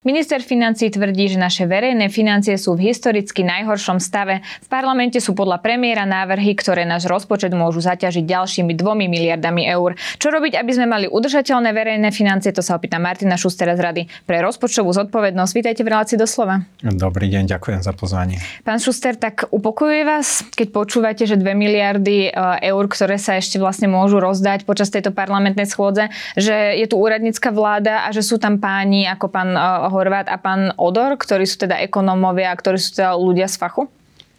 Minister financí tvrdí, že naše verejné financie sú v historicky najhoršom stave. V parlamente sú podľa premiéra návrhy, ktoré náš rozpočet môžu zaťažiť ďalšími dvomi miliardami eur. Čo robiť, aby sme mali udržateľné verejné financie, to sa opýta Martina Šustera z Rady pre rozpočtovú zodpovednosť. Vítajte v relácii doslova. Dobrý deň, ďakujem za pozvanie. Pán Šuster, tak upokojuje vás, keď počúvate, že 2 miliardy e, eur, ktoré sa ešte vlastne môžu rozdať počas tejto parlamentnej schôdze, že je tu úradnícka vláda a že sú tam páni ako pán e, Horvát a pán Odor, ktorí sú teda ekonómovia ktorí sú teda ľudia z fachu?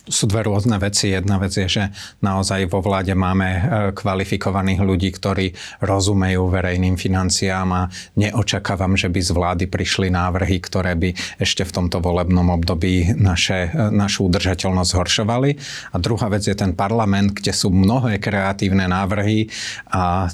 Sú dve rôzne veci. Jedna vec je, že naozaj vo vláde máme e, kvalifikovaných ľudí, ktorí rozumejú verejným financiám a neočakávam, že by z vlády prišli návrhy, ktoré by ešte v tomto volebnom období naše, e, našu udržateľnosť zhoršovali. A druhá vec je ten parlament, kde sú mnohé kreatívne návrhy a e,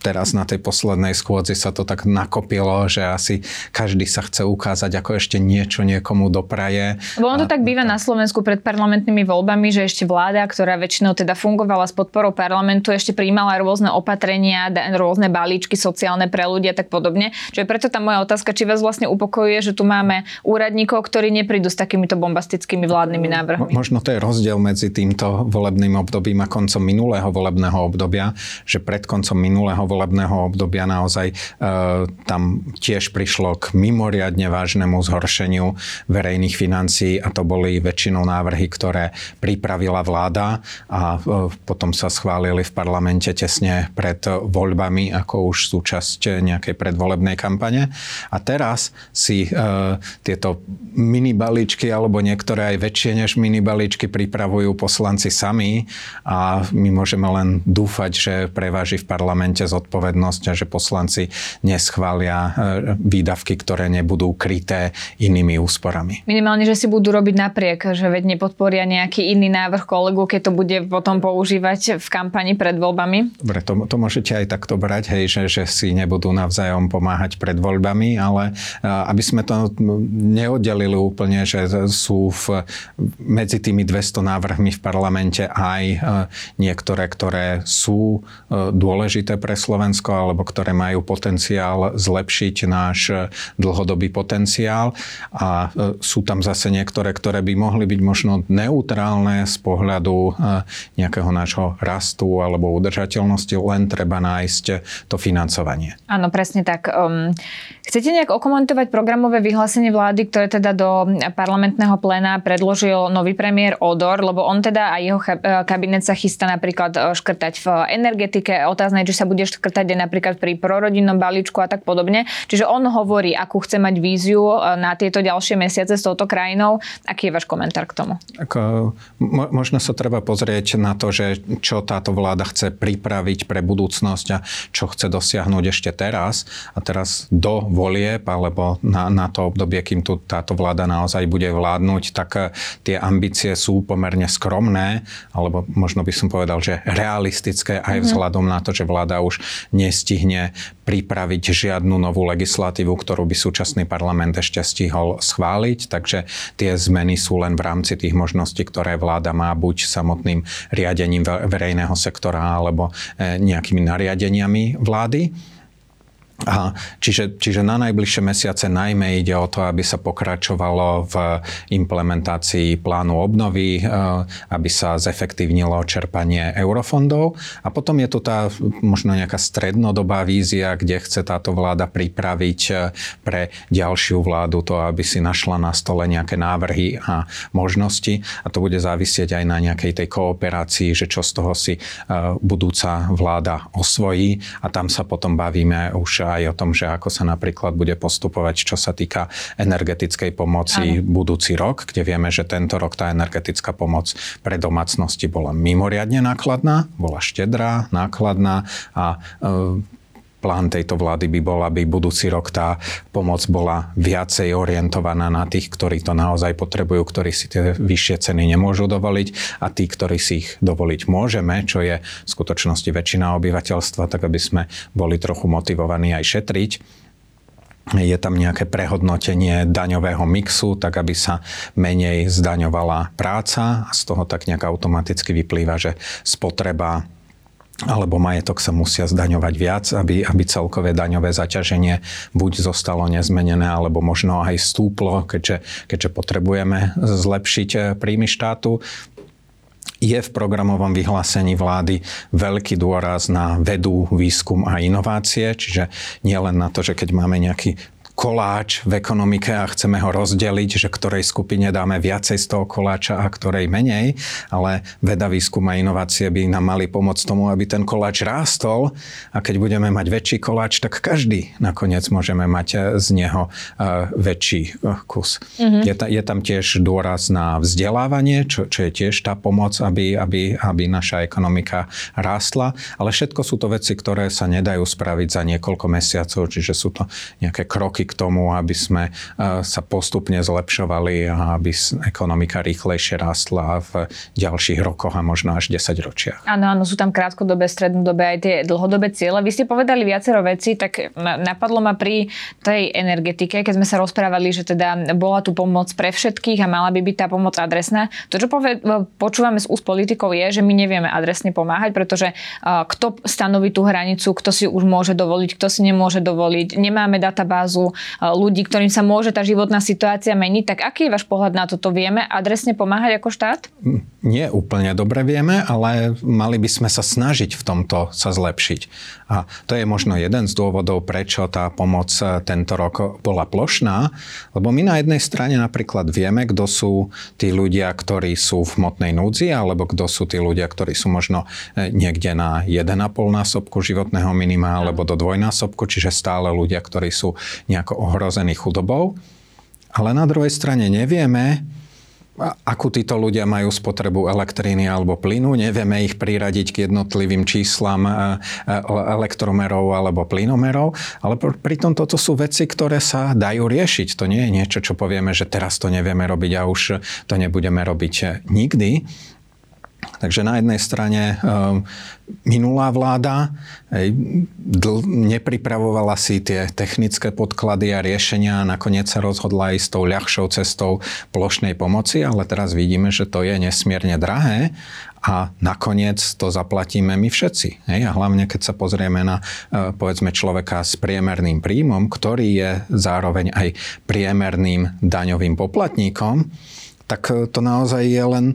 teraz na tej poslednej schôdzi sa to tak nakopilo, že asi každý sa chce ukázať, ako ešte niečo niekomu dopraje. Bo on to tak býva na Slovensku pred parlamentom parlamentnými voľbami, že ešte vláda, ktorá väčšinou teda fungovala s podporou parlamentu, ešte príjmala rôzne opatrenia, rôzne balíčky sociálne pre ľudia a tak podobne. Čiže preto tá moja otázka, či vás vlastne upokojuje, že tu máme úradníkov, ktorí neprídu s takýmito bombastickými vládnymi návrhmi. Možno to je rozdiel medzi týmto volebným obdobím a koncom minulého volebného obdobia, že pred koncom minulého volebného obdobia naozaj e, tam tiež prišlo k mimoriadne vážnemu zhoršeniu verejných financií a to boli väčšinou návrhy, ktoré pripravila vláda a e, potom sa schválili v parlamente tesne pred voľbami ako už súčasť nejakej predvolebnej kampane. A teraz si e, tieto mini balíčky alebo niektoré aj väčšie než mini balíčky pripravujú poslanci sami a my môžeme len dúfať, že preváži v parlamente zodpovednosť a že poslanci neschvália e, výdavky, ktoré nebudú kryté inými úsporami. Minimálne, že si budú robiť napriek, že veď nepodporujú podporia nejaký iný návrh kolegu, keď to bude potom používať v kampani pred voľbami? Dobre, to, to môžete aj takto brať, hej, že, že si nebudú navzájom pomáhať pred voľbami, ale aby sme to neoddelili úplne, že sú v, medzi tými 200 návrhmi v parlamente aj niektoré, ktoré sú dôležité pre Slovensko alebo ktoré majú potenciál zlepšiť náš dlhodobý potenciál a sú tam zase niektoré, ktoré by mohli byť možno neutrálne z pohľadu eh, nejakého nášho rastu alebo udržateľnosti, len treba nájsť to financovanie. Áno, presne tak. Um, chcete nejak okomentovať programové vyhlásenie vlády, ktoré teda do parlamentného pléna predložil nový premiér Odor, lebo on teda a jeho eh, kabinet sa chystá napríklad eh, škrtať v energetike, otázne je, či sa bude škrtať aj napríklad pri prorodinnom balíčku a tak podobne. Čiže on hovorí, akú chce mať víziu na tieto ďalšie mesiace s touto krajinou. Aký je váš komentár k tomu? Tak, mo- možno sa treba pozrieť na to, že čo táto vláda chce pripraviť pre budúcnosť a čo chce dosiahnuť ešte teraz. A teraz do volieb, alebo na, na to obdobie, kým tu táto vláda naozaj bude vládnuť, tak eh, tie ambície sú pomerne skromné, alebo možno by som povedal, že realistické aj mhm. vzhľadom na to, že vláda už nestihne pripraviť žiadnu novú legislatívu, ktorú by súčasný parlament ešte stihol schváliť. Takže tie zmeny sú len v rámci tých možností, ktoré vláda má buď samotným riadením verejného sektora alebo e, nejakými nariadeniami vlády. A čiže, čiže na najbližšie mesiace najmä ide o to, aby sa pokračovalo v implementácii plánu obnovy, e, aby sa zefektívnilo čerpanie eurofondov. A potom je tu tá možno nejaká strednodobá vízia, kde chce táto vláda pripraviť e, pre ďalšiu vládu to, aby si našla na stole nejaké návrhy a možnosti. A to bude závisieť aj na nejakej tej kooperácii, že čo z toho si e, budúca vláda osvojí. A tam sa potom bavíme už aj o tom, že ako sa napríklad bude postupovať, čo sa týka energetickej pomoci ano. budúci rok, kde vieme, že tento rok tá energetická pomoc pre domácnosti bola mimoriadne nákladná, bola štedrá, nákladná a e, plán tejto vlády by bol, aby budúci rok tá pomoc bola viacej orientovaná na tých, ktorí to naozaj potrebujú, ktorí si tie vyššie ceny nemôžu dovoliť a tí, ktorí si ich dovoliť môžeme, čo je v skutočnosti väčšina obyvateľstva, tak aby sme boli trochu motivovaní aj šetriť. Je tam nejaké prehodnotenie daňového mixu, tak aby sa menej zdaňovala práca a z toho tak nejak automaticky vyplýva, že spotreba alebo majetok sa musia zdaňovať viac, aby, aby celkové daňové zaťaženie buď zostalo nezmenené, alebo možno aj stúplo, keďže, keďže potrebujeme zlepšiť eh, príjmy štátu. Je v programovom vyhlásení vlády veľký dôraz na vedu, výskum a inovácie, čiže nie len na to, že keď máme nejaký koláč v ekonomike a chceme ho rozdeliť, že ktorej skupine dáme viacej z toho koláča a ktorej menej, ale veda, výskum a inovácie by nám mali pomôcť tomu, aby ten koláč rástol a keď budeme mať väčší koláč, tak každý nakoniec môžeme mať eh, z neho uh, väčší uh, kus. Mm-hmm. Je, ta, je tam tiež dôraz na vzdelávanie, čo, čo je tiež tá pomoc, aby, aby, aby naša ekonomika rástla, ale všetko sú to veci, ktoré sa nedajú spraviť za niekoľko mesiacov, čiže sú to nejaké kroky, k tomu, aby sme e, sa postupne zlepšovali a aby ekonomika rýchlejšie rástla v ďalších rokoch a možno až 10 ročiach. Áno, áno, sú tam krátkodobé, strednodobé aj tie dlhodobé ciele. Vy ste povedali viacero vecí, tak napadlo ma pri tej energetike, keď sme sa rozprávali, že teda bola tu pomoc pre všetkých a mala by byť tá pomoc adresná. To, čo poved, počúvame z úst politikov je, že my nevieme adresne pomáhať, pretože kto stanoví tú hranicu, kto si už môže dovoliť, kto si nemôže dovoliť, nemáme databázu, ľudí, ktorým sa môže tá životná situácia meniť. Tak aký je váš pohľad na toto? Vieme adresne pomáhať ako štát? Nie úplne dobre vieme, ale mali by sme sa snažiť v tomto sa zlepšiť. A to je možno jeden z dôvodov, prečo tá pomoc e, tento rok bola plošná, lebo my na jednej strane napríklad vieme, kto sú tí ľudia, ktorí sú v motnej núdzi, alebo kto sú tí ľudia, ktorí sú možno e, niekde na 1,5 násobku životného minima, alebo do dvojnásobku, čiže stále ľudia, ktorí sú nejako ohrození chudobou. Ale na druhej strane nevieme, akú títo ľudia majú spotrebu elektriny alebo plynu. Nevieme ich priradiť k jednotlivým číslam e, e, elektromerov alebo plynomerov, ale pritom toto sú veci, ktoré sa dajú riešiť. To nie je niečo, čo povieme, že teraz to nevieme robiť a už to nebudeme robiť nikdy. Takže na jednej strane ehm, minulá vláda nepripravovala si tie technické podklady a riešenia a nakoniec sa rozhodla s tou ľahšou cestou plošnej pomoci, ale teraz vidíme, že to je nesmierne drahé a nakoniec to zaplatíme my všetci. A hlavne, keď sa pozrieme na e, povedzme človeka s priemerným príjmom, ktorý je zároveň aj priemerným daňovým poplatníkom, tak e, to naozaj je len e,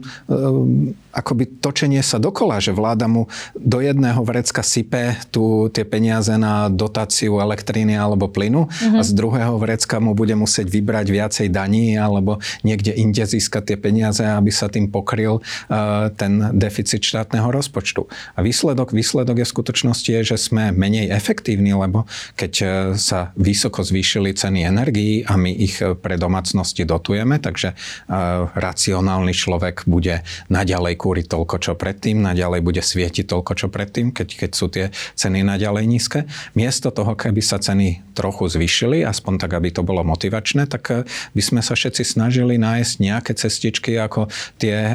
akoby točenie sa dokola, že vláda mu do jedného vrecka sype tu tie peniaze na dotáciu elektriny alebo plynu mm-hmm. a z druhého vrecka mu bude musieť vybrať viacej daní alebo niekde inde získať tie peniaze, aby sa tým pokryl uh, ten deficit štátneho rozpočtu. A výsledok, výsledok je v skutočnosti je, že sme menej efektívni, lebo keď uh, sa vysoko zvýšili ceny energií a my ich uh, pre domácnosti dotujeme, takže uh, racionálny človek bude naďalej kúriť toľko, čo predtým, naďalej bude svietiť toľko, čo predtým, keď, keď sú tie ceny naďalej nízke. Miesto toho, keby sa ceny trochu zvyšili, aspoň tak, aby to bolo motivačné, tak eh, by sme sa všetci snažili nájsť nejaké cestičky, ako tie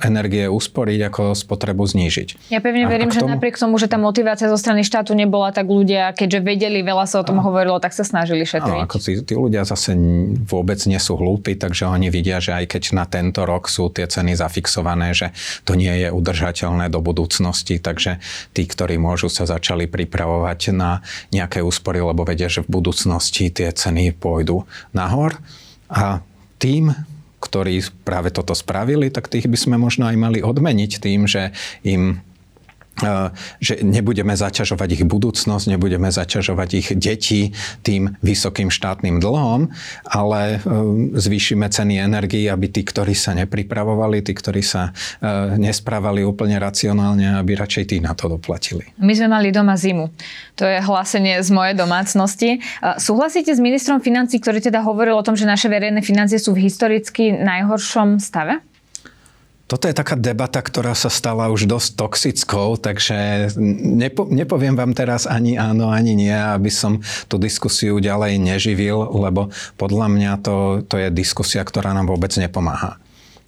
energie usporiť, ako spotrebu znížiť. Ja pevne verím, tomu... že napriek tomu, že tá motivácia zo strany štátu nebola, tak ľudia, keďže vedeli, veľa sa o tom a... hovorilo, tak sa snažili šetriť. Áno, ako tí, tí ľudia zase vôbec nie sú hlúpi, takže oni vidia, že aj keď na tento rok sú tie ceny zafixované, že to nie je udržateľné do budúcnosti, takže tí, ktorí môžu, sa začali pripravovať na nejaké úspory, lebo vedia, že v budúcnosti tie ceny pôjdu nahor. A tým, ktorí práve toto spravili, tak tých by sme možno aj mali odmeniť tým, že im že nebudeme zaťažovať ich budúcnosť, nebudeme zaťažovať ich deti tým vysokým štátnym dlhom, ale e, zvýšime ceny energii, aby tí, ktorí sa nepripravovali, tí, ktorí sa e, nesprávali úplne racionálne, aby radšej tí na to doplatili. My sme mali doma zimu. To je hlásenie z mojej domácnosti. Súhlasíte s ministrom financí, ktorý teda hovoril o tom, že naše verejné financie sú v historicky najhoršom stave? Toto je taká debata, ktorá sa stala už dosť toxickou, takže nepo, nepoviem vám teraz ani áno, ani nie, aby som tú diskusiu ďalej neživil, lebo podľa mňa to, to je diskusia, ktorá nám vôbec nepomáha.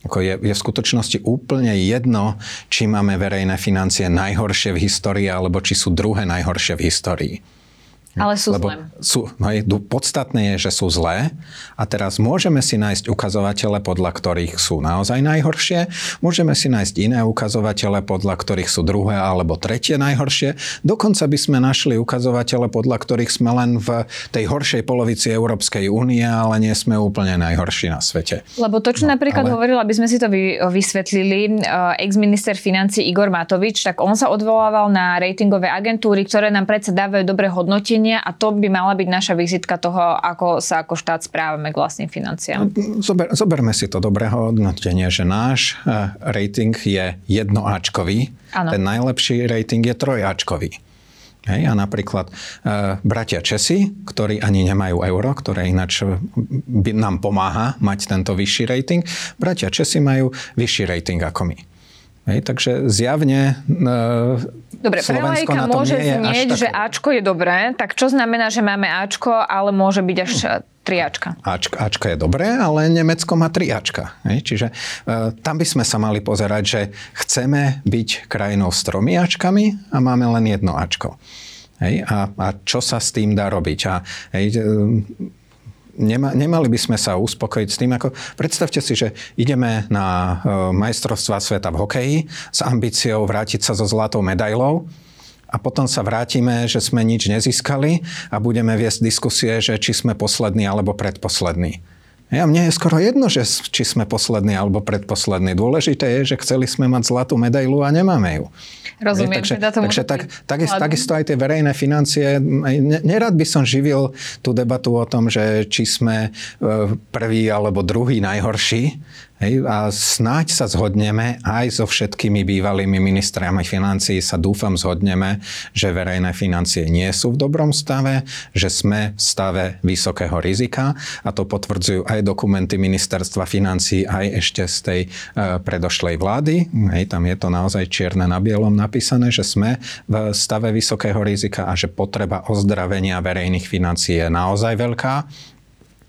Ako je, je v skutočnosti úplne jedno, či máme verejné financie najhoršie v histórii, alebo či sú druhé najhoršie v histórii. Ale sú Lebo zlé. Sú, no je, podstatné je, že sú zlé a teraz môžeme si nájsť ukazovatele, podľa ktorých sú naozaj najhoršie, môžeme si nájsť iné ukazovatele, podľa ktorých sú druhé alebo tretie najhoršie. Dokonca by sme našli ukazovatele, podľa ktorých sme len v tej horšej polovici Európskej únie, ale nie sme úplne najhorší na svete. Lebo to, čo no, napríklad ale... hovoril, aby sme si to vy, vysvetlili, ex-minister financí Igor Matovič, tak on sa odvolával na ratingové agentúry, ktoré nám predsa dávajú dobré hodnotenia a to by mala byť naša vizitka toho, ako sa ako štát správame k vlastným financiám. Zober, zoberme si to dobré hodnotenie, že náš uh, rating je jednoáčkový, ano. ten najlepší rating je trojáčkový. Hej, a napríklad e, bratia Česi, ktorí ani nemajú euro, ktoré ináč by nám pomáha mať tento vyšší rating, bratia Česi majú vyšší rating ako my. Hej, takže zjavne e, Dobre, na tom môže znieť, že Ačko je dobré, tak čo znamená, že máme Ačko, ale môže byť až triačka? Ačka, Ačka je dobré, ale Nemecko má triačka. Hej, čiže e, tam by sme sa mali pozerať, že chceme byť krajinou s tromi Ačkami a máme len jedno Ačko. Hej, a, a čo sa s tým dá robiť? A, hej, e, nema, nemali by sme sa uspokojiť s tým, ako predstavte si, že ideme na uh, majstrovstva sveta v hokeji s ambíciou vrátiť sa so zlatou medailou a potom sa vrátime, že sme nič nezískali a budeme viesť diskusie, že či sme poslední alebo predposlední. Ja, mne je skoro jedno, že či sme poslední alebo predposlední. Dôležité je, že chceli sme mať zlatú medailu a nemáme ju. Rozumiem. takže, teda takže tak, takisto, takisto aj tie verejné financie. Nerad by som živil tú debatu o tom, že či sme e, prvý alebo druhý najhorší. Hej, a snáď sa zhodneme aj so všetkými bývalými ministrami financií sa dúfam zhodneme, že verejné financie nie sú v dobrom stave, že sme v stave vysokého rizika a to potvrdzujú aj dokumenty ministerstva financií aj ešte z tej e, predošlej vlády. Hej, tam je to naozaj čierne na bielom napísané, že sme v stave vysokého rizika a že potreba ozdravenia verejných financií je naozaj veľká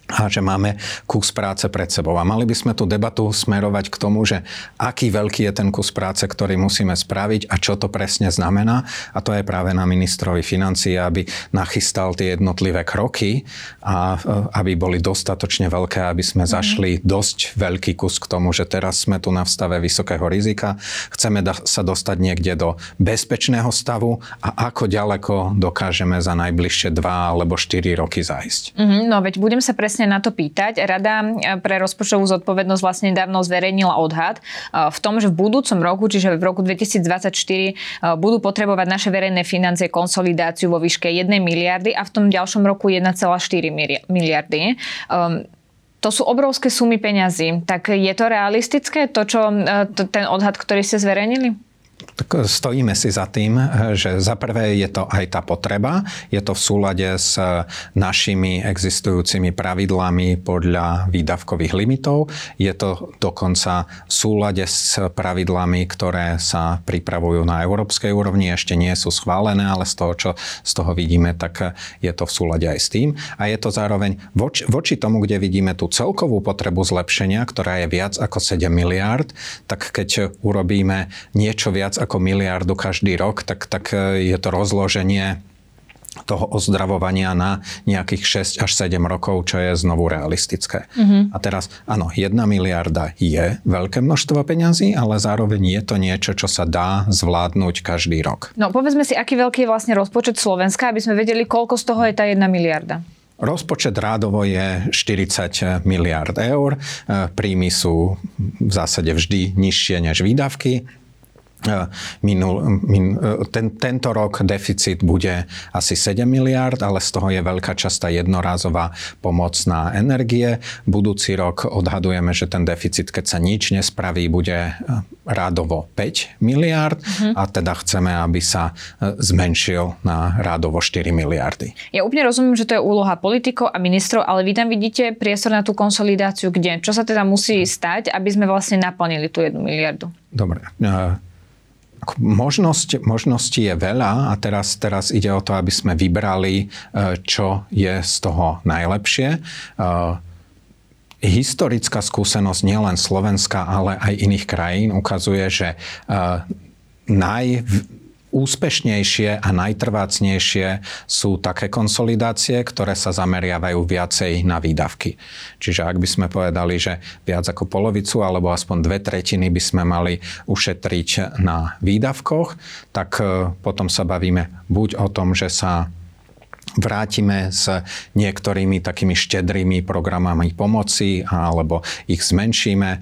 a že máme kus práce pred sebou. A mali by sme tú debatu smerovať k tomu, že aký veľký je ten kus práce, ktorý musíme spraviť a čo to presne znamená. A to je práve na ministrovi financií, aby nachystal tie jednotlivé kroky a e, aby boli dostatočne veľké, aby sme mhm. zašli dosť veľký kus k tomu, že teraz sme tu na vstave vysokého rizika. Chceme sa dostať niekde do bezpečného stavu a ako ďaleko dokážeme za najbližšie dva alebo štyri roky zajsť. Mm-hmm, no veď budem sa presne presne na to pýtať. Rada e, pre rozpočtovú zodpovednosť vlastne dávno zverejnila odhad e, v tom, že v budúcom roku, čiže v roku 2024, e, budú potrebovať naše verejné financie konsolidáciu vo výške 1 miliardy a v tom ďalšom roku 1,4 miliardy. Um, to sú obrovské sumy peňazí. Tak je to realistické, to, čo, ten odhad, ktorý ste zverejnili? Tak stojíme si za tým, že za prvé je to aj tá potreba, je to v súlade s našimi existujúcimi pravidlami podľa výdavkových limitov, je to dokonca v súlade s pravidlami, ktoré sa pripravujú na európskej úrovni, ešte nie sú schválené, ale z toho, čo z toho vidíme, tak je to v súlade aj s tým. A je to zároveň voči, voči tomu, kde vidíme tú celkovú potrebu zlepšenia, ktorá je viac ako 7 miliárd, tak keď urobíme niečo viac viac ako miliardu každý rok, tak, tak e, je to rozloženie toho ozdravovania na nejakých 6 až 7 rokov, čo je znovu realistické. Mm-hmm. A teraz, áno, 1 miliarda je veľké množstvo peňazí, ale zároveň je to niečo, čo sa dá zvládnuť každý rok. No povedzme si, aký veľký je vlastne rozpočet Slovenska, aby sme vedeli, koľko z toho je tá 1 miliarda. Rozpočet rádovo je 40 miliard eur. E, príjmy sú v zásade vždy nižšie než výdavky. Minul, min, ten, tento rok deficit bude asi 7 miliard, ale z toho je veľká časť tá jednorázová pomoc na energie. Budúci rok odhadujeme, že ten deficit, keď sa nič nespraví, bude e, rádovo 5 miliard uh-huh. a teda chceme, aby sa e, zmenšil na rádovo 4 miliardy. Ja úplne rozumiem, že to je úloha politikov a ministrov, ale vy tam vidíte priestor na tú konsolidáciu kde? Čo sa teda musí stať, aby sme vlastne naplnili tú 1 miliardu? Dobre. Možnosť, možností je veľa a teraz, teraz ide o to, aby sme vybrali, e, čo je z toho najlepšie. E, historická skúsenosť nielen Slovenska, ale aj iných krajín ukazuje, že e, naj úspešnejšie a najtrvácnejšie sú také konsolidácie, ktoré sa zameriavajú viacej na výdavky. Čiže ak by sme povedali, že viac ako polovicu alebo aspoň dve tretiny by sme mali ušetriť na výdavkoch, tak e, potom sa bavíme buď o tom, že sa vrátime s niektorými takými štedrými programami pomoci alebo ich zmenšíme. E,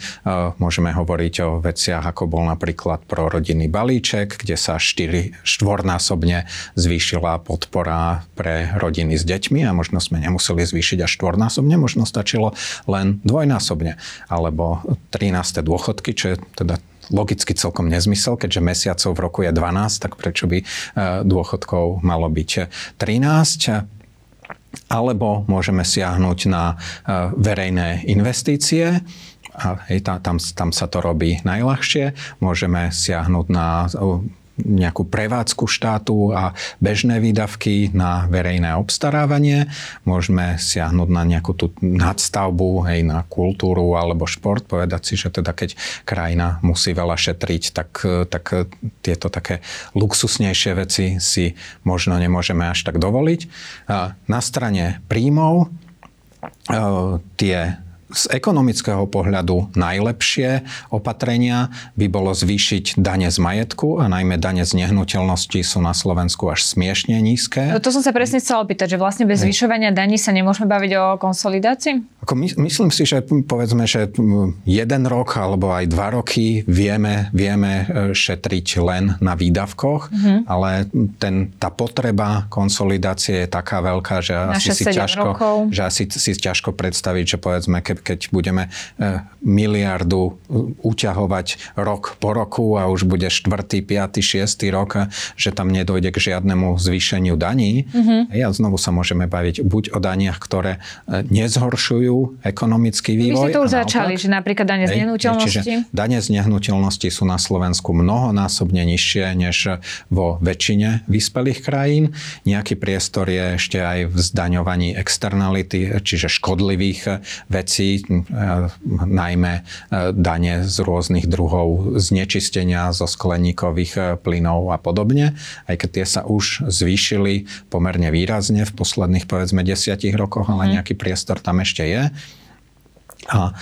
môžeme hovoriť o veciach, ako bol napríklad pro rodinný balíček, kde sa 4, štvornásobne zvýšila podpora pre rodiny s deťmi a možno sme nemuseli zvýšiť až štvornásobne, možno stačilo len dvojnásobne. Alebo 13. dôchodky, čo je teda logicky celkom nezmysel, keďže mesiacov v roku je 12, tak prečo by e, dôchodkov malo byť 13? Alebo môžeme siahnuť na e, verejné investície, a hej, tam, tam sa to robí najľahšie. Môžeme siahnuť na nejakú prevádzku štátu a bežné výdavky na verejné obstarávanie. Môžeme siahnuť na nejakú tú nadstavbu, hej, na kultúru alebo šport, povedať si, že teda keď krajina musí veľa šetriť, tak, tak tieto také luxusnejšie veci si možno nemôžeme až tak dovoliť. Na strane príjmov tie z ekonomického pohľadu najlepšie opatrenia by bolo zvýšiť dane z majetku a najmä dane z nehnuteľnosti sú na Slovensku až smiešne nízke. No to som sa presne chcela opýtať, že vlastne bez zvyšovania daní sa nemôžeme baviť o konsolidácii? Ako my, myslím si, že povedzme, že jeden rok alebo aj dva roky vieme, vieme e, šetriť len na výdavkoch, mm-hmm. ale ten, tá potreba konsolidácie je taká veľká, že asi si ťažko, že asi si ťažko predstaviť, že povedzme, ke, keď budeme e, miliardu e, uťahovať rok po roku a už bude štvrtý, piatý, šiestý rok, že tam nedojde k žiadnemu zvýšeniu daní. Mm-hmm. A znovu sa môžeme baviť buď o daniach, ktoré e, nezhoršujú ekonomický vývoj. My ste to už začali, že napríklad dane z nehnuteľnosti. Čiže dane z nehnuteľnosti sú na Slovensku mnohonásobne nižšie než vo väčšine vyspelých krajín. Nejaký priestor je ešte aj v zdaňovaní externality, čiže škodlivých vecí vecí, najmä e, dane z rôznych druhov znečistenia zo skleníkových e, plynov a podobne, aj keď tie sa už zvýšili pomerne výrazne v posledných povedzme desiatich rokoch, ale mhm. nejaký priestor tam ešte je. A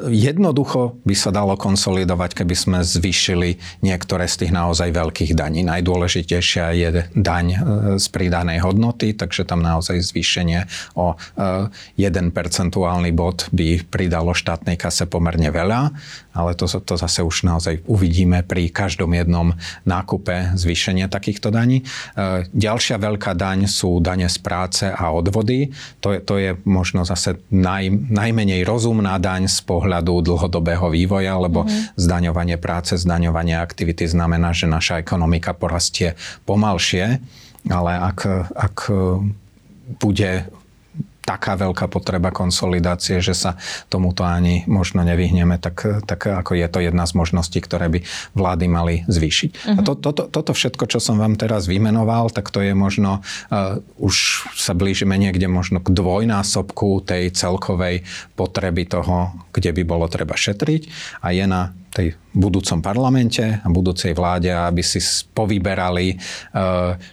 jednoducho by sa dalo konsolidovať, keby sme zvýšili niektoré z tých naozaj veľkých daní. Najdôležitejšia je daň e, z pridanej hodnoty, takže tam naozaj zvýšenie o 1 e, percentuálny bod by pridalo štátnej kase pomerne veľa, ale to, to zase už naozaj uvidíme pri každom jednom nákupe zvýšenie takýchto daní. E, ďalšia veľká daň sú dane z práce a odvody. To je, to je možno zase naj, najmenej rozumná daň z pohľadu dlhodobého vývoja, lebo mm-hmm. zdaňovanie práce, zdaňovanie aktivity znamená, že naša ekonomika porastie pomalšie, ale ak, ak bude taká veľká potreba konsolidácie, že sa tomuto ani možno nevyhneme, tak, tak ako je to jedna z možností, ktoré by vlády mali zvýšiť. Uh-huh. A mhm. to, toto, toto všetko, čo som vám teraz vymenoval, tak to je možno, uh, už sa blížime niekde možno k dvojnásobku tej celkovej potreby toho, kde by bolo treba šetriť a je na tej budúcom parlamente a budúcej vláde, aby si povyberali, e,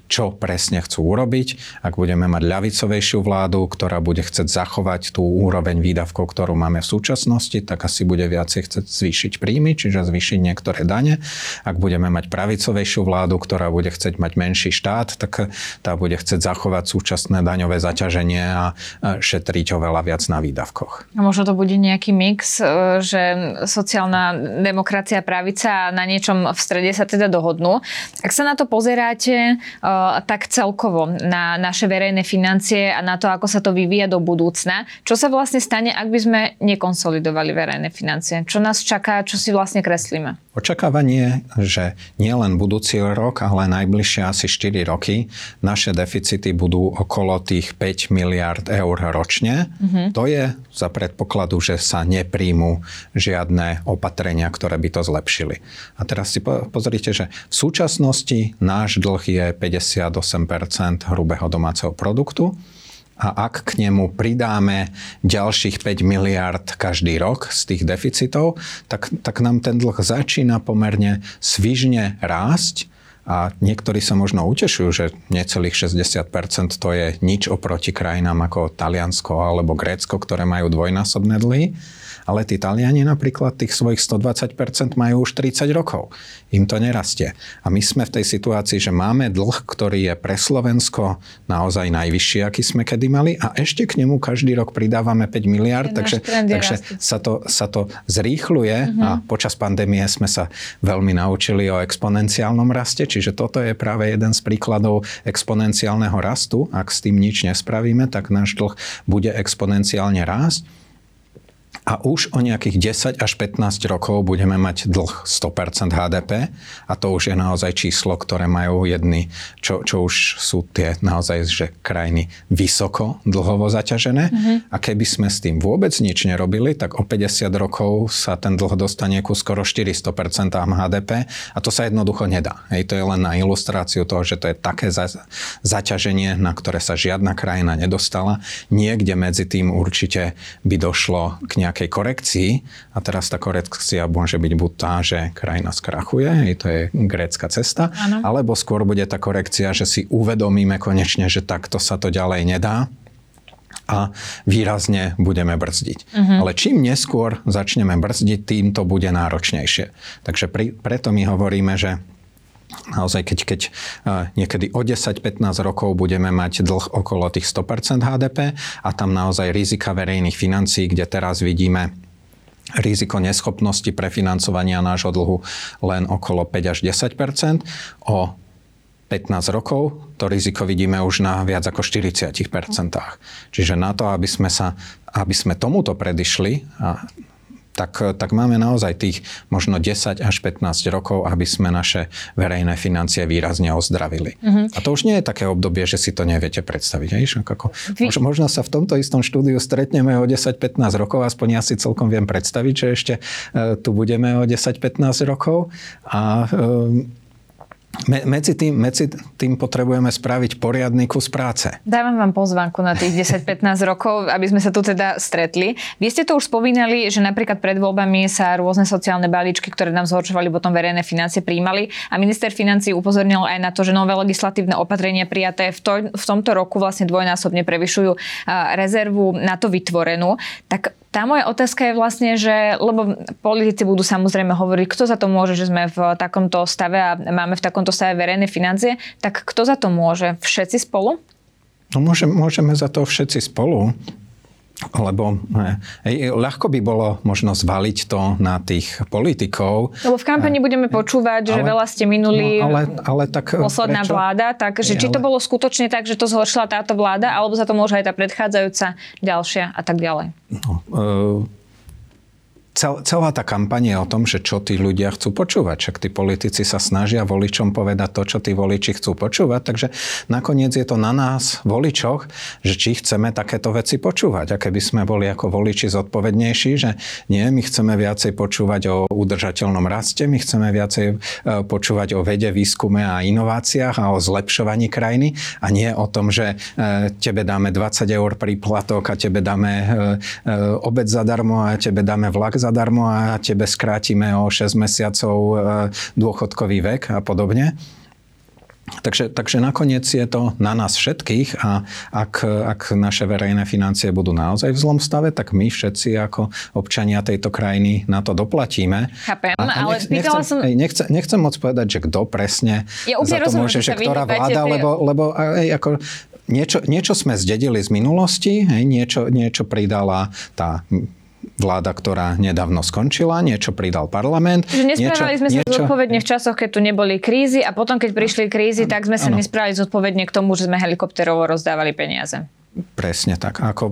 čo presne chcú urobiť. Ak budeme mať ľavicovejšiu vládu, ktorá bude chcieť zachovať tú úroveň výdavkov, ktorú máme v súčasnosti, tak asi bude viacej chcieť zvýšiť príjmy, čiže zvýšiť niektoré dane. Ak budeme mať pravicovejšiu vládu, ktorá bude chcieť mať menší štát, tak tá bude chcieť zachovať súčasné daňové zaťaženie a šetriť oveľa viac na výdavkoch. A možno to bude nejaký mix, e, že sociálna demokracia, pravica na niečom v strede sa teda dohodnú. Ak sa na to pozeráte uh, tak celkovo na naše verejné financie a na to, ako sa to vyvíja do budúcna, čo sa vlastne stane, ak by sme nekonsolidovali verejné financie? Čo nás čaká, čo si vlastne kreslíme? Očakávanie, že nielen budúci rok, ale najbližšie asi 4 roky naše deficity budú okolo tých 5 miliard eur ročne. Mm-hmm. To je za predpokladu, že sa nepríjmu žiadne opatrenia, ktoré by to zlepšili. A teraz si pozrite, že v súčasnosti náš dlh je 58% hrubého domáceho produktu a ak k nemu pridáme ďalších 5 miliard každý rok z tých deficitov, tak, tak nám ten dlh začína pomerne svižne rásť A niektorí sa možno utešujú, že necelých 60% to je nič oproti krajinám ako Taliansko alebo Grécko, ktoré majú dvojnásobné dlhy ale tí Taliani napríklad tých svojich 120% majú už 30 rokov. Im to nerastie. A my sme v tej situácii, že máme dlh, ktorý je pre Slovensko naozaj najvyšší, aký sme kedy mali a ešte k nemu každý rok pridávame 5 miliard, takže, takže sa, to, sa to zrýchluje uh-huh. a počas pandémie sme sa veľmi naučili o exponenciálnom raste, čiže toto je práve jeden z príkladov exponenciálneho rastu. Ak s tým nič nespravíme, tak náš dlh bude exponenciálne rásť a už o nejakých 10 až 15 rokov budeme mať dlh 100% HDP a to už je naozaj číslo, ktoré majú jedny, čo, čo už sú tie naozaj, že krajiny vysoko dlhovo zaťažené mm-hmm. a keby sme s tým vôbec nič nerobili, tak o 50 rokov sa ten dlh dostane ku skoro 400% HDP a to sa jednoducho nedá. Hej, to je len na ilustráciu toho, že to je také za, zaťaženie, na ktoré sa žiadna krajina nedostala. Niekde medzi tým určite by došlo k nejakej nejakej korekcii a teraz tá korekcia môže byť buď tá, že krajina skrachuje, hej, to je grécka cesta, ano. alebo skôr bude tá korekcia, že si uvedomíme konečne, že takto sa to ďalej nedá a výrazne budeme brzdiť. Uh-huh. Ale čím neskôr začneme brzdiť, tým to bude náročnejšie. Takže pri, preto my hovoríme, že naozaj keď, keď niekedy o 10-15 rokov budeme mať dlh okolo tých 100% HDP a tam naozaj rizika verejných financií, kde teraz vidíme riziko neschopnosti prefinancovania nášho dlhu len okolo 5 až 10 O 15 rokov to riziko vidíme už na viac ako 40% Čiže na to, aby sme, sa, aby sme tomuto predišli, a tak, tak máme naozaj tých možno 10 až 15 rokov, aby sme naše verejné financie výrazne ozdravili. Uh-huh. A to už nie je také obdobie, že si to neviete predstaviť. Hej? Ako, Vy... Možno sa v tomto istom štúdiu stretneme o 10-15 rokov, aspoň ja si celkom viem predstaviť, že ešte uh, tu budeme o 10-15 rokov a uh, medzi tým, medzi tým potrebujeme spraviť poriadny kus práce. Dávam vám pozvánku na tých 10-15 rokov, aby sme sa tu teda stretli. Vy ste to už spomínali, že napríklad pred voľbami sa rôzne sociálne balíčky, ktoré nám zhoršovali potom verejné financie, príjmali a minister financí upozornil aj na to, že nové legislatívne opatrenia prijaté v, to, v tomto roku vlastne dvojnásobne prevyšujú rezervu na to vytvorenú. Tak tá moja otázka je vlastne, že, lebo politici budú samozrejme hovoriť, kto za to môže, že sme v takomto stave a máme v takomto stave verejné financie, tak kto za to môže? Všetci spolu? No môže, môžeme za to všetci spolu lebo hej, ľahko by bolo možno zvaliť to na tých politikov. Lebo v kampani budeme počúvať, ale, že veľa ste minuli no, ale, ale tak posledná prečo? vláda, takže či to bolo skutočne tak, že to zhoršila táto vláda, alebo za to môže aj tá predchádzajúca ďalšia a tak ďalej? No, e- cel, celá tá kampaň je o tom, že čo tí ľudia chcú počúvať. Však tí politici sa snažia voličom povedať to, čo tí voliči chcú počúvať. Takže nakoniec je to na nás, voličoch, že či chceme takéto veci počúvať. A keby sme boli ako voliči zodpovednejší, že nie, my chceme viacej počúvať o udržateľnom raste, my chceme viacej e, počúvať o vede, výskume a inováciách a o zlepšovaní krajiny a nie o tom, že e, tebe dáme 20 eur príplatok a tebe dáme e, obec zadarmo a tebe dáme vlak zadarmo zadarmo a tebe skrátime o 6 mesiacov e, dôchodkový vek a podobne. Takže, takže nakoniec je to na nás všetkých a ak, ak naše verejné financie budú naozaj v zlom stave, tak my všetci ako občania tejto krajiny na to doplatíme. Chápem, a, a ale nech, nechcem, som... nechcem, nechcem moc povedať, že kto presne ja za to môže, že ktorá vláda, tie... lebo, lebo aj, ako, niečo, niečo sme zdedili z minulosti, hej, niečo, niečo pridala tá vláda, ktorá nedávno skončila, niečo pridal parlament. Že nesprávali niečo, sme sa niečo... zodpovedne v časoch, keď tu neboli krízy a potom, keď prišli krízy, tak sme sa ano. nesprávali zodpovedne k tomu, že sme helikopterovo rozdávali peniaze. Presne tak. Ako,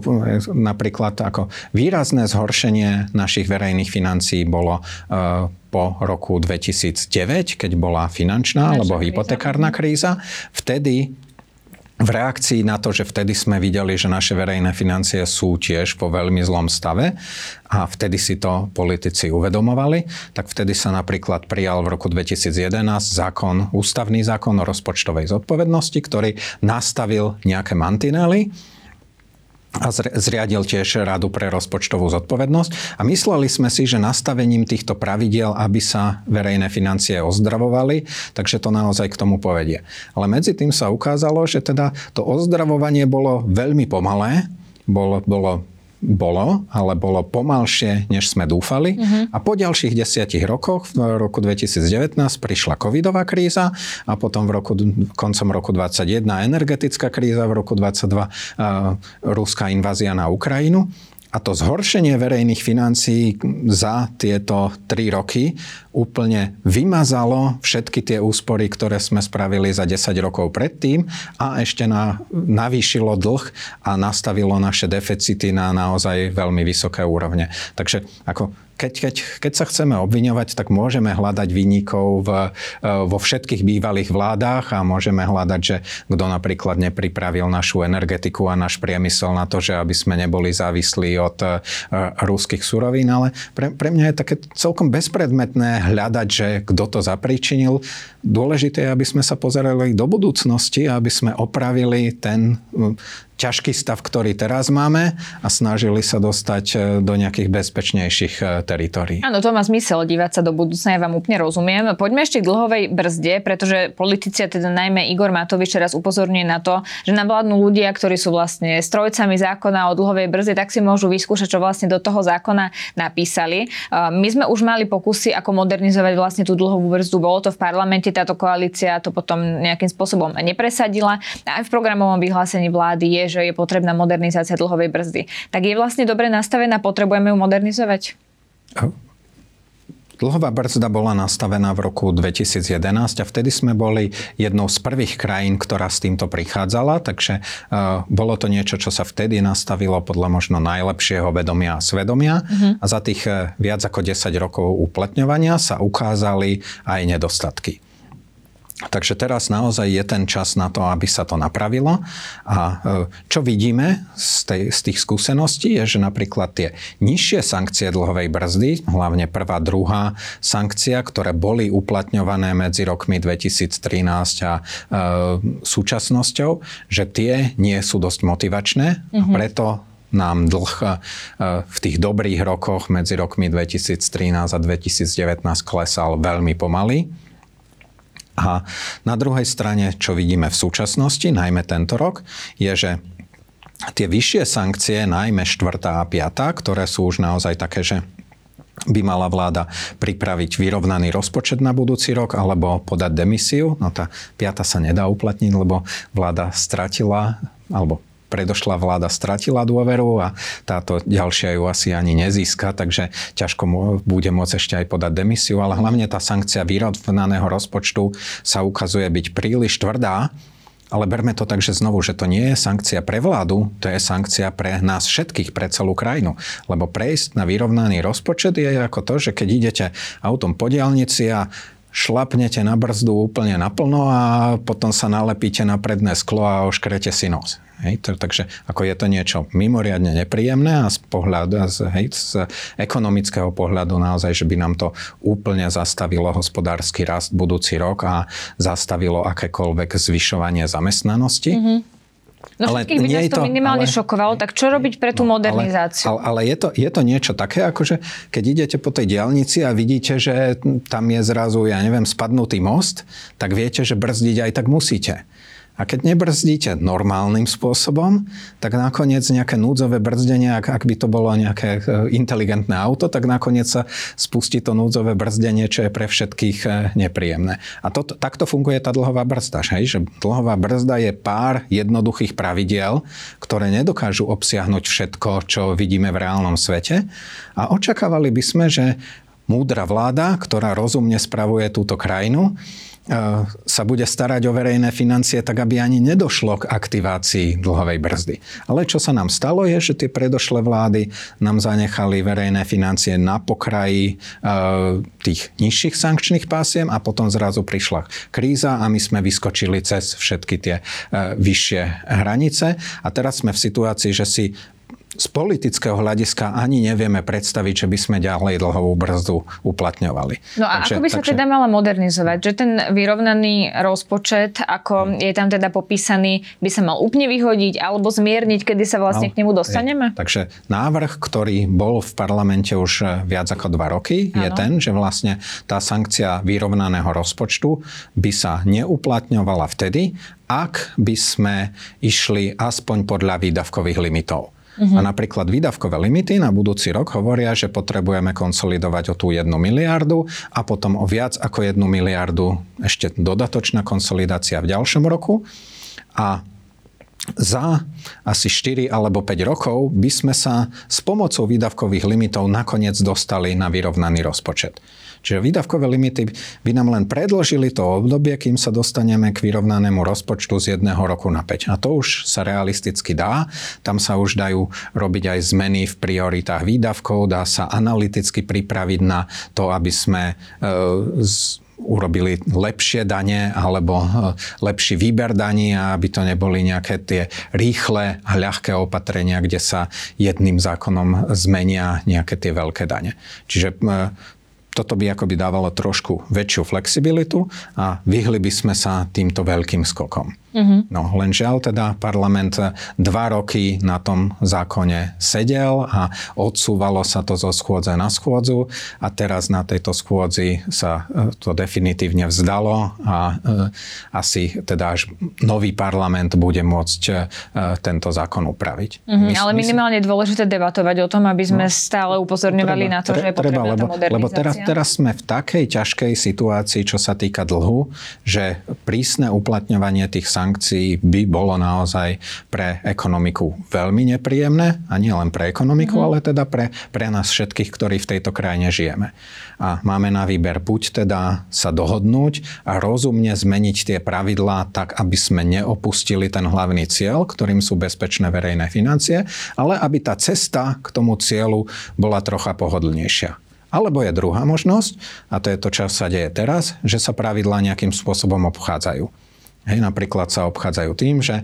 napríklad ako výrazné zhoršenie našich verejných financií bolo uh, po roku 2009, keď bola finančná alebo hypotekárna kríza. Vtedy v reakcii na to, že vtedy sme videli, že naše verejné financie sú tiež po veľmi zlom stave a vtedy si to politici uvedomovali, tak vtedy sa napríklad prijal v roku 2011 zákon, ústavný zákon o rozpočtovej zodpovednosti, ktorý nastavil nejaké mantinely, a zriadil tiež Radu pre rozpočtovú zodpovednosť. A mysleli sme si, že nastavením týchto pravidiel, aby sa verejné financie ozdravovali, takže to naozaj k tomu povedie. Ale medzi tým sa ukázalo, že teda to ozdravovanie bolo veľmi pomalé, bolo, bolo bolo, ale bolo pomalšie, než sme dúfali. Uh-huh. A po ďalších desiatich rokoch, v roku 2019, prišla covidová kríza a potom v roku, koncom roku 2021 energetická kríza, v roku 2022 uh, ruská invázia na Ukrajinu. A to zhoršenie verejných financií za tieto tri roky úplne vymazalo všetky tie úspory, ktoré sme spravili za 10 rokov predtým a ešte na, navýšilo dlh a nastavilo naše deficity na naozaj veľmi vysoké úrovne. Takže ako keď, keď, keď sa chceme obviňovať, tak môžeme hľadať výnikov v, e, vo všetkých bývalých vládách a môžeme hľadať, že kto napríklad nepripravil našu energetiku a náš priemysel na to, že aby sme neboli závislí od uh, ruských surovín, ale pre, pre mňa je také celkom bezpredmetné hľadať, že kto to zapríčinil. Dôležité je, aby sme sa pozerali do budúcnosti, aby sme opravili ten ťažký stav, ktorý teraz máme a snažili sa dostať e, do nejakých bezpečnejších e, teritórií. Áno, to má zmysel dívať sa do budúcna, ja vám úplne rozumiem. Poďme ešte k dlhovej brzde, pretože politici, teda najmä Igor Matovič teraz upozorňuje na to, že nám vládnu ľudia, ktorí sú vlastne strojcami zákona o dlhovej brzde, tak si môžu vyskúšať, čo vlastne do toho zákona napísali. E, my sme už mali pokusy, ako modernizovať vlastne tú dlhovú brzdu. Bolo to v parlamente, táto koalícia to potom nejakým spôsobom nepresadila. A aj v programovom vyhlásení vlády je, že je potrebná modernizácia dlhovej brzdy. Tak je vlastne dobre nastavená, potrebujeme ju modernizovať? Dlhová brzda bola nastavená v roku 2011 a vtedy sme boli jednou z prvých krajín, ktorá s týmto prichádzala, takže uh, bolo to niečo, čo sa vtedy nastavilo podľa možno najlepšieho vedomia a svedomia uh-huh. a za tých uh, viac ako 10 rokov uplatňovania sa ukázali aj nedostatky. Takže teraz naozaj je ten čas na to, aby sa to napravilo. A e, čo vidíme z, tej, z tých skúseností je, že napríklad tie nižšie sankcie dlhovej brzdy, hlavne prvá, druhá sankcia, ktoré boli uplatňované medzi rokmi 2013 a e, súčasnosťou, že tie nie sú dosť motivačné mm-hmm. a mhm. preto nám dlh e, v tých dobrých rokoch medzi rokmi 2013 a 2019 klesal veľmi pomaly. A na druhej strane, čo vidíme v súčasnosti, najmä tento rok, je, že tie vyššie sankcie, najmä štvrtá a piatá, ktoré sú už naozaj také, že by mala vláda pripraviť vyrovnaný rozpočet na budúci rok alebo podať demisiu. No tá piata sa nedá uplatniť, lebo vláda stratila alebo predošlá vláda stratila dôveru a táto ďalšia ju asi ani nezíska, takže ťažko bude môcť ešte aj podať demisiu, ale hlavne tá sankcia vyrovnaného rozpočtu sa ukazuje byť príliš tvrdá, ale berme to tak, že znovu, že to nie je sankcia pre vládu, to je sankcia pre nás všetkých, pre celú krajinu. Lebo prejsť na vyrovnaný rozpočet je ako to, že keď idete autom po diálnici a šlapnete na brzdu úplne naplno a potom sa nalepíte na predné sklo a oškrete si nos. Hej, to, takže ako je to niečo mimoriadne nepríjemné a z, pohľadu, z, hej, z ekonomického pohľadu naozaj, že by nám to úplne zastavilo hospodársky rast budúci rok a zastavilo akékoľvek zvyšovanie zamestnanosti. Mm-hmm. No ale všetkých by nás to minimálne ale, šokovalo, tak čo robiť pre tú no, modernizáciu? Ale, ale, ale je, to, je to niečo také, ako že keď idete po tej diálnici a vidíte, že tam je zrazu, ja neviem, spadnutý most, tak viete, že brzdiť aj tak musíte. A keď nebrzdíte normálnym spôsobom, tak nakoniec nejaké núdzové brzdenie, ak, ak by to bolo nejaké e, inteligentné auto, tak nakoniec sa spustí to núdzové brzdenie, čo je pre všetkých e, nepríjemné. A to, takto funguje tá dlhová brzda. Hej? Že dlhová brzda je pár jednoduchých pravidiel, ktoré nedokážu obsiahnuť všetko, čo vidíme v reálnom svete. A očakávali by sme, že múdra vláda, ktorá rozumne spravuje túto krajinu, sa bude starať o verejné financie tak, aby ani nedošlo k aktivácii dlhovej brzdy. Ale čo sa nám stalo je, že tie predošlé vlády nám zanechali verejné financie na pokraji tých nižších sankčných pásiem a potom zrazu prišla kríza a my sme vyskočili cez všetky tie vyššie hranice a teraz sme v situácii, že si z politického hľadiska ani nevieme predstaviť, že by sme ďalej dlhovú brzdu uplatňovali. No a takže, ako by sa takže... teda mala modernizovať? Že ten vyrovnaný rozpočet, ako je tam teda popísaný, by sa mal úplne vyhodiť alebo zmierniť, kedy sa vlastne no, k nemu dostaneme? Je. Takže návrh, ktorý bol v parlamente už viac ako dva roky, ano. je ten, že vlastne tá sankcia vyrovnaného rozpočtu by sa neuplatňovala vtedy, ak by sme išli aspoň podľa výdavkových limitov. Uh-huh. A napríklad výdavkové limity na budúci rok hovoria, že potrebujeme konsolidovať o tú 1 miliardu a potom o viac ako 1 miliardu ešte dodatočná konsolidácia v ďalšom roku. A za asi 4 alebo 5 rokov by sme sa s pomocou výdavkových limitov nakoniec dostali na vyrovnaný rozpočet. Čiže výdavkové limity by nám len predložili to obdobie, kým sa dostaneme k vyrovnanému rozpočtu z jedného roku na 5. A to už sa realisticky dá. Tam sa už dajú robiť aj zmeny v prioritách výdavkov, dá sa analyticky pripraviť na to, aby sme e, z, urobili lepšie dane alebo e, lepší výber daní a aby to neboli nejaké tie rýchle a ľahké opatrenia, kde sa jedným zákonom zmenia nejaké tie veľké dane. Čiže e, toto by akoby dávalo trošku väčšiu flexibilitu a vyhli by sme sa týmto veľkým skokom. Mm-hmm. No len žiaľ teda parlament dva roky na tom zákone sedel a odsúvalo sa to zo schôdze na schôdzu a teraz na tejto schôdzi sa e, to definitívne vzdalo a e, asi teda až nový parlament bude môcť e, tento zákon upraviť. Mm-hmm, ale minimálne je dôležité debatovať o tom, aby sme no, stále upozorňovali treba, na to, že je potrebná treba, lebo, lebo teraz, teraz sme v takej ťažkej situácii, čo sa týka dlhu, že prísne uplatňovanie tých sankcií sankcií by bolo naozaj pre ekonomiku veľmi nepríjemné a nie len pre ekonomiku, mm-hmm. ale teda pre, pre nás všetkých, ktorí v tejto krajine žijeme. A máme na výber buď teda sa dohodnúť a rozumne zmeniť tie pravidlá tak, aby sme neopustili ten hlavný cieľ, ktorým sú bezpečné verejné financie, ale aby tá cesta k tomu cieľu bola trocha pohodlnejšia. Alebo je druhá možnosť, a to je to, čo sa deje teraz, že sa pravidlá nejakým spôsobom obchádzajú. Hej, napríklad sa obchádzajú tým, že e,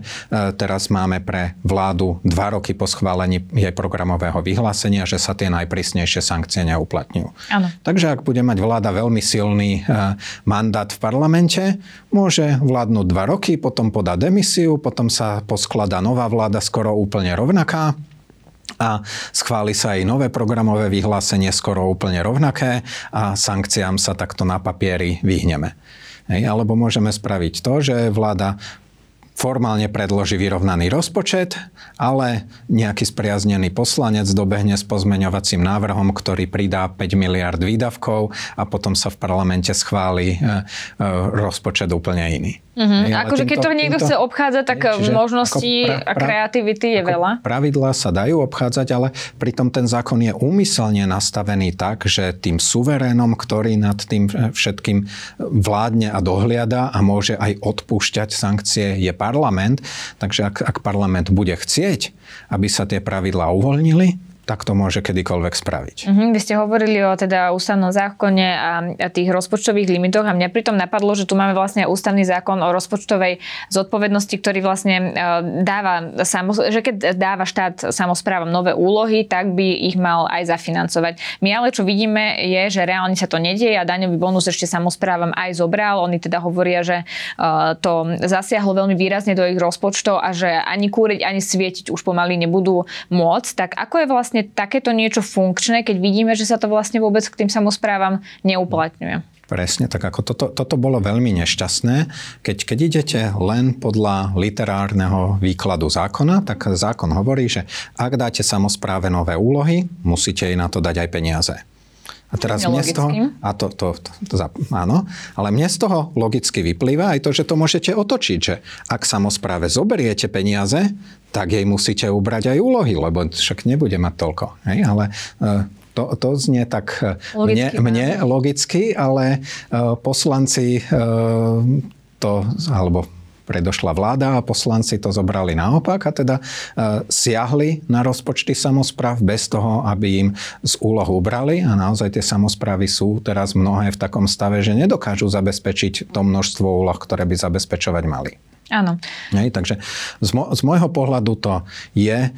teraz máme pre vládu dva roky po schválení jej programového vyhlásenia, že sa tie najprísnejšie sankcie neuplatňujú. Ano. Takže ak bude mať vláda veľmi silný e, mandát v parlamente, môže vládnuť dva roky, potom podá demisiu, potom sa poskladá nová vláda skoro úplne rovnaká, a schváli sa aj nové programové vyhlásenie skoro úplne rovnaké a sankciám sa takto na papieri vyhneme. Hej, alebo môžeme spraviť to, že vláda formálne predloží vyrovnaný rozpočet, ale nejaký spriaznený poslanec dobehne s pozmeňovacím návrhom, ktorý pridá 5 miliard výdavkov a potom sa v parlamente schváli e, e, rozpočet úplne iný. Mm-hmm. Akože keď to niekto týmto, chce obchádzať, tak možností pra, pra, a kreativity je veľa. Pravidlá sa dajú obchádzať, ale pritom ten zákon je úmyselne nastavený tak, že tým suverénom, ktorý nad tým všetkým vládne a dohliada a môže aj odpúšťať sankcie, je parlament. Takže ak, ak parlament bude chcieť, aby sa tie pravidlá uvoľnili, tak to môže kedykoľvek spraviť. Uh-huh. Vy ste hovorili o teda ústavnom zákone a, a tých rozpočtových limitoch a mňa pritom napadlo, že tu máme vlastne ústavný zákon o rozpočtovej zodpovednosti, ktorý vlastne uh, dáva, že keď dáva štát samozprávam nové úlohy, tak by ich mal aj zafinancovať. My ale čo vidíme je, že reálne sa to nedieje a daňový bonus ešte samozprávam aj zobral. Oni teda hovoria, že uh, to zasiahlo veľmi výrazne do ich rozpočtov a že ani kúriť, ani svietiť už pomaly nebudú môcť. Tak ako je vlastne vlastne takéto niečo funkčné, keď vidíme, že sa to vlastne vôbec k tým samozprávam neuplatňuje. Presne, tak ako toto, toto bolo veľmi nešťastné. Keď, keď idete len podľa literárneho výkladu zákona, tak zákon hovorí, že ak dáte samozpráve nové úlohy, musíte jej na to dať aj peniaze. A teraz mne z toho, a to, to, to, to, áno, ale mne z toho logicky vyplýva aj to, že to môžete otočiť, že ak samozpráve zoberiete peniaze, tak jej musíte ubrať aj úlohy, lebo však nebude mať toľko. Hej? Ale e, to, to znie tak e, logicky, mne, mne logicky, ale e, poslanci to, alebo predošla vláda a poslanci to zobrali naopak a teda e, siahli na rozpočty samozpráv bez toho, aby im z úlohu brali a naozaj tie samozprávy sú teraz mnohé v takom stave, že nedokážu zabezpečiť to množstvo úloh, ktoré by zabezpečovať mali. Áno. Hej, takže z, mo- z môjho pohľadu to je e,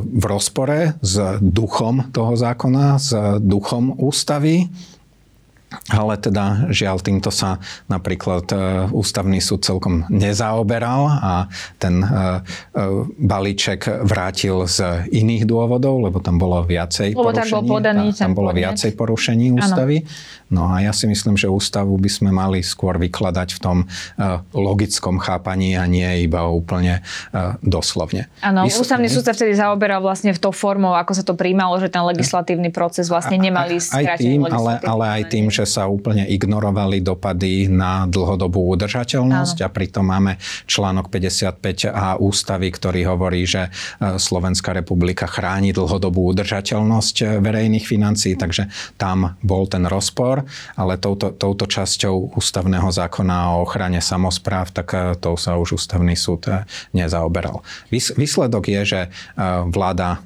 v rozpore s duchom toho zákona, s duchom ústavy. Ale teda žiaľ týmto sa napríklad e, ústavný súd celkom nezaoberal a ten e, e, balíček vrátil z iných dôvodov, lebo tam bolo viacej lebo porušení. Bol podaný tam bolo podnet. viacej porušení ústavy. Ano. No a ja si myslím, že ústavu by sme mali skôr vykladať v tom logickom chápaní a nie iba úplne doslovne. Áno, Vysl- ústavný súd sa vtedy zaoberal vlastne v tou formou, ako sa to príjmalo, že ten legislatívny proces vlastne nemali aj tým, ale, ale aj tým, že sa úplne ignorovali dopady na dlhodobú udržateľnosť Áno. a pritom máme článok 55a ústavy, ktorý hovorí, že e, Slovenská republika chráni dlhodobú udržateľnosť verejných financií, takže tam bol ten rozpor, ale touto, touto časťou ústavného zákona o ochrane samozpráv, tak e, tou sa už ústavný súd nezaoberal. Výsledok je, že vláda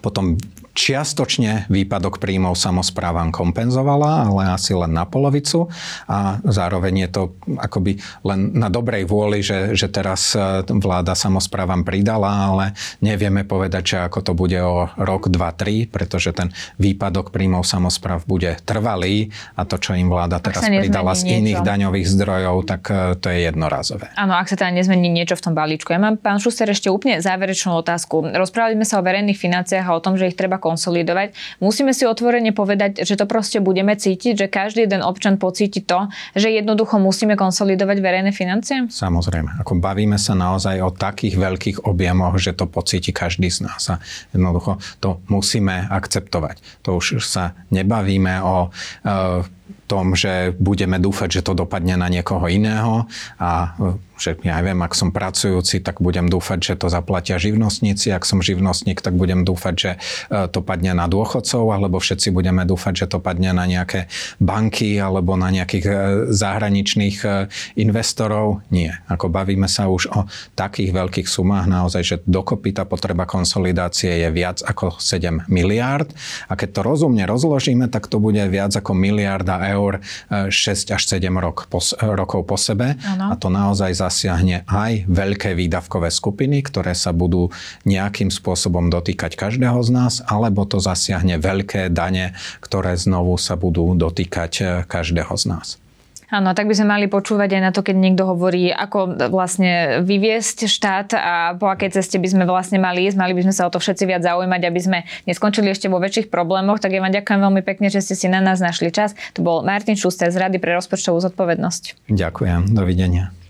potom čiastočne výpadok príjmov samozprávam kompenzovala, ale asi len na polovicu a zároveň je to akoby len na dobrej vôli, že, že teraz e, vláda samozprávam pridala, ale nevieme povedať, že ako to bude o rok, dva, tri, pretože ten výpadok príjmov samozpráv bude trvalý a to, čo im vláda teraz pridala z iných niečo. daňových zdrojov, tak e, to je jednorazové. Áno, ak sa teda nezmení niečo v tom balíčku. Ja mám, pán Šuster, ešte úplne záverečnú otázku. Rozprávali sme sa o verejných financiách a o tom, že ich treba konsolidovať. Musíme si otvorene povedať, že to proste budeme cítiť, že každý jeden občan pocíti to, že jednoducho musíme konsolidovať verejné financie? Samozrejme. Ako bavíme sa naozaj o takých veľkých objemoch, že to pocíti každý z nás. A jednoducho to musíme akceptovať. To už sa nebavíme o e, tom, že budeme dúfať, že to dopadne na niekoho iného a že ja neviem, ak som pracujúci, tak budem dúfať, že to zaplatia živnostníci, ak som živnostník, tak budem dúfať, že e, to padne na dôchodcov, alebo všetci budeme dúfať, že to padne na nejaké banky alebo na nejakých e, zahraničných e, investorov. Nie. Ako bavíme sa už o takých veľkých sumách, naozaj, že dokopy tá potreba konsolidácie je viac ako 7 miliárd a keď to rozumne rozložíme, tak to bude viac ako miliarda eur 6 až 7 rok, po, rokov po sebe ano. a to naozaj za zasiahne aj veľké výdavkové skupiny, ktoré sa budú nejakým spôsobom dotýkať každého z nás, alebo to zasiahne veľké dane, ktoré znovu sa budú dotýkať eh, každého z nás. Áno, tak by sme mali počúvať aj na to, keď niekto hovorí, ako vlastne vyviesť štát a po akej ceste by sme vlastne mali ísť. Mali by sme sa o to všetci viac zaujímať, aby sme neskončili ešte vo väčších problémoch. Tak ja vám ďakujem veľmi pekne, že ste si na nás našli čas. To bol Martin Šuster z Rady pre rozpočtovú zodpovednosť. Ďakujem, dovidenia.